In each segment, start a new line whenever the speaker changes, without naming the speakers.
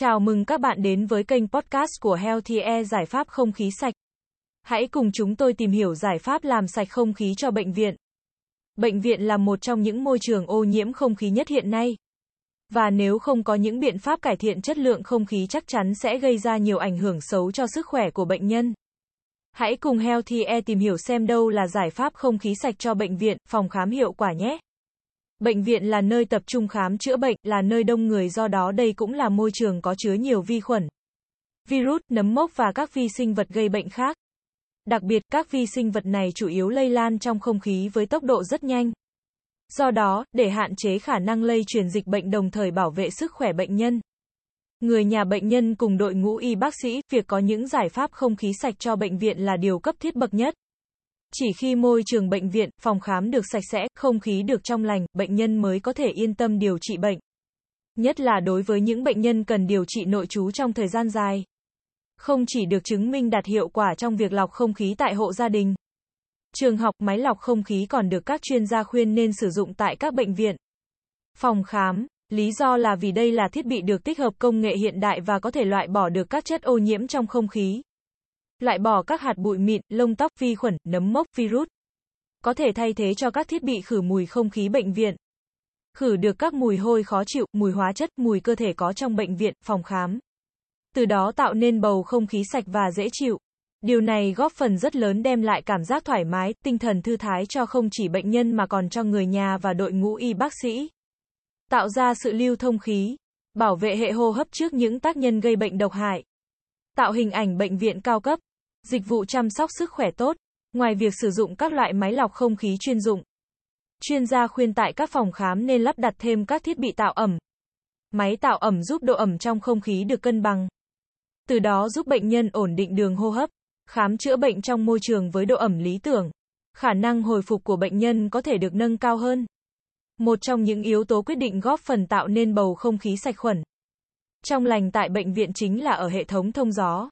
Chào mừng các bạn đến với kênh podcast của Healthy Air giải pháp không khí sạch. Hãy cùng chúng tôi tìm hiểu giải pháp làm sạch không khí cho bệnh viện. Bệnh viện là một trong những môi trường ô nhiễm không khí nhất hiện nay. Và nếu không có những biện pháp cải thiện chất lượng không khí chắc chắn sẽ gây ra nhiều ảnh hưởng xấu cho sức khỏe của bệnh nhân. Hãy cùng Healthy Air tìm hiểu xem đâu là giải pháp không khí sạch cho bệnh viện, phòng khám hiệu quả nhé. Bệnh viện là nơi tập trung khám chữa bệnh, là nơi đông người do đó đây cũng là môi trường có chứa nhiều vi khuẩn, virus, nấm mốc và các vi sinh vật gây bệnh khác. Đặc biệt, các vi sinh vật này chủ yếu lây lan trong không khí với tốc độ rất nhanh. Do đó, để hạn chế khả năng lây truyền dịch bệnh đồng thời bảo vệ sức khỏe bệnh nhân, người nhà bệnh nhân cùng đội ngũ y bác sĩ, việc có những giải pháp không khí sạch cho bệnh viện là điều cấp thiết bậc nhất. Chỉ khi môi trường bệnh viện, phòng khám được sạch sẽ, không khí được trong lành, bệnh nhân mới có thể yên tâm điều trị bệnh. Nhất là đối với những bệnh nhân cần điều trị nội trú trong thời gian dài. Không chỉ được chứng minh đạt hiệu quả trong việc lọc không khí tại hộ gia đình. Trường học máy lọc không khí còn được các chuyên gia khuyên nên sử dụng tại các bệnh viện. Phòng khám, lý do là vì đây là thiết bị được tích hợp công nghệ hiện đại và có thể loại bỏ được các chất ô nhiễm trong không khí loại bỏ các hạt bụi mịn, lông tóc, vi khuẩn, nấm mốc, virus. Có thể thay thế cho các thiết bị khử mùi không khí bệnh viện. Khử được các mùi hôi khó chịu, mùi hóa chất, mùi cơ thể có trong bệnh viện, phòng khám. Từ đó tạo nên bầu không khí sạch và dễ chịu. Điều này góp phần rất lớn đem lại cảm giác thoải mái, tinh thần thư thái cho không chỉ bệnh nhân mà còn cho người nhà và đội ngũ y bác sĩ. Tạo ra sự lưu thông khí, bảo vệ hệ hô hấp trước những tác nhân gây bệnh độc hại. Tạo hình ảnh bệnh viện cao cấp. Dịch vụ chăm sóc sức khỏe tốt. Ngoài việc sử dụng các loại máy lọc không khí chuyên dụng, chuyên gia khuyên tại các phòng khám nên lắp đặt thêm các thiết bị tạo ẩm. Máy tạo ẩm giúp độ ẩm trong không khí được cân bằng. Từ đó giúp bệnh nhân ổn định đường hô hấp, khám chữa bệnh trong môi trường với độ ẩm lý tưởng. Khả năng hồi phục của bệnh nhân có thể được nâng cao hơn. Một trong những yếu tố quyết định góp phần tạo nên bầu không khí sạch khuẩn. Trong lành tại bệnh viện chính là ở hệ thống thông gió.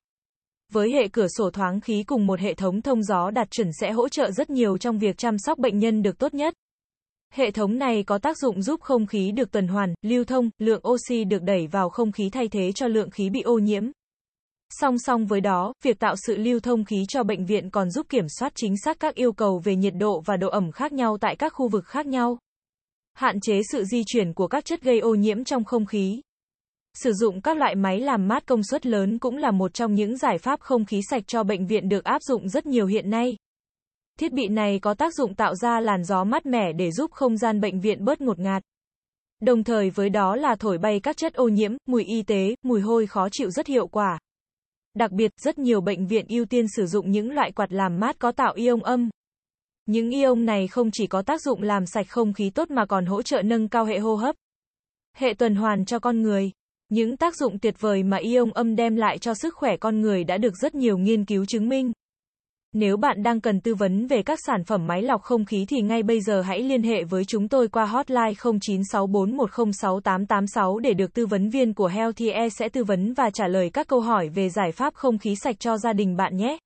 Với hệ cửa sổ thoáng khí cùng một hệ thống thông gió đạt chuẩn sẽ hỗ trợ rất nhiều trong việc chăm sóc bệnh nhân được tốt nhất. Hệ thống này có tác dụng giúp không khí được tuần hoàn, lưu thông, lượng oxy được đẩy vào không khí thay thế cho lượng khí bị ô nhiễm. Song song với đó, việc tạo sự lưu thông khí cho bệnh viện còn giúp kiểm soát chính xác các yêu cầu về nhiệt độ và độ ẩm khác nhau tại các khu vực khác nhau. Hạn chế sự di chuyển của các chất gây ô nhiễm trong không khí. Sử dụng các loại máy làm mát công suất lớn cũng là một trong những giải pháp không khí sạch cho bệnh viện được áp dụng rất nhiều hiện nay. Thiết bị này có tác dụng tạo ra làn gió mát mẻ để giúp không gian bệnh viện bớt ngột ngạt. Đồng thời với đó là thổi bay các chất ô nhiễm, mùi y tế, mùi hôi khó chịu rất hiệu quả. Đặc biệt, rất nhiều bệnh viện ưu tiên sử dụng những loại quạt làm mát có tạo ion âm. Những ion này không chỉ có tác dụng làm sạch không khí tốt mà còn hỗ trợ nâng cao hệ hô hấp, hệ tuần hoàn cho con người. Những tác dụng tuyệt vời mà ion âm đem lại cho sức khỏe con người đã được rất nhiều nghiên cứu chứng minh. Nếu bạn đang cần tư vấn về các sản phẩm máy lọc không khí thì ngay bây giờ hãy liên hệ với chúng tôi qua hotline 0964106886 để được tư vấn viên của Healthy Air sẽ tư vấn và trả lời các câu hỏi về giải pháp không khí sạch cho gia đình bạn nhé.